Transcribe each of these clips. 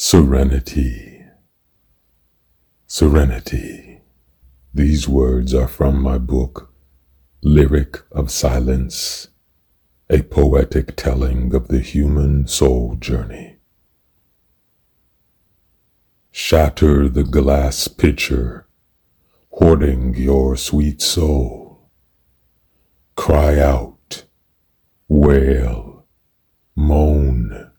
Serenity. Serenity. These words are from my book, Lyric of Silence, a poetic telling of the human soul journey. Shatter the glass pitcher, hoarding your sweet soul. Cry out, wail, moan,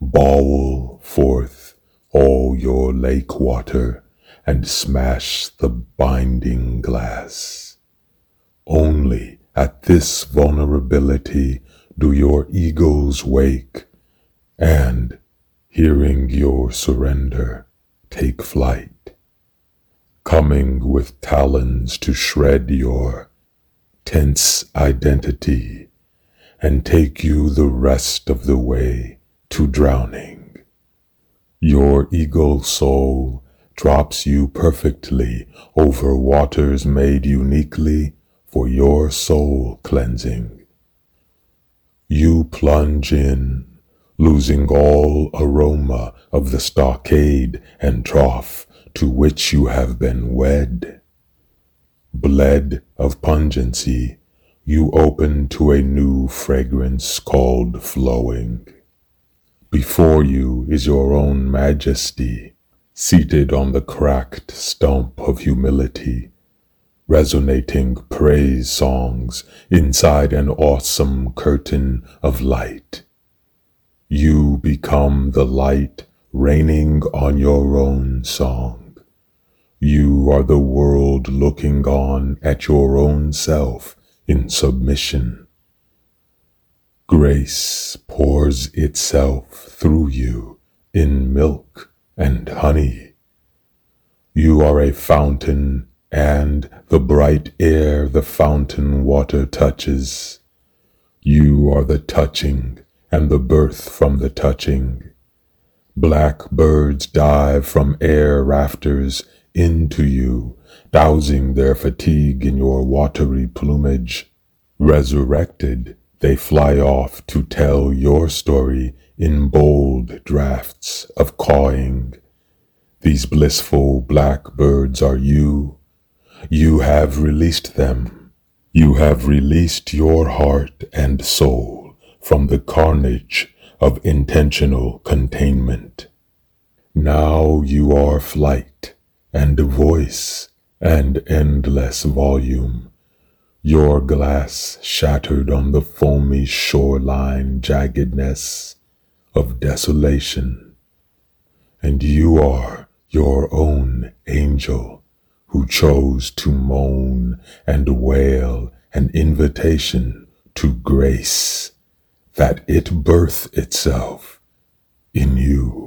bawl forth all your lake water and smash the binding glass. Only at this vulnerability do your egos wake and, hearing your surrender, take flight, coming with talons to shred your tense identity and take you the rest of the way to drowning. Your ego soul drops you perfectly over waters made uniquely for your soul cleansing. You plunge in, losing all aroma of the stockade and trough to which you have been wed. Bled of pungency, you open to a new fragrance called flowing. Before you is your own majesty, seated on the cracked stump of humility, resonating praise songs inside an awesome curtain of light. You become the light raining on your own song. You are the world looking on at your own self in submission. Grace pours itself through you in milk and honey. You are a fountain and the bright air the fountain water touches. You are the touching and the birth from the touching. Black birds dive from air rafters into you, dousing their fatigue in your watery plumage. Resurrected, they fly off to tell your story in bold drafts of cawing. These blissful black birds are you. You have released them. You have released your heart and soul from the carnage of intentional containment. Now you are flight and voice and endless volume your glass shattered on the foamy shoreline jaggedness of desolation. And you are your own angel who chose to moan and wail an invitation to grace that it birth itself in you.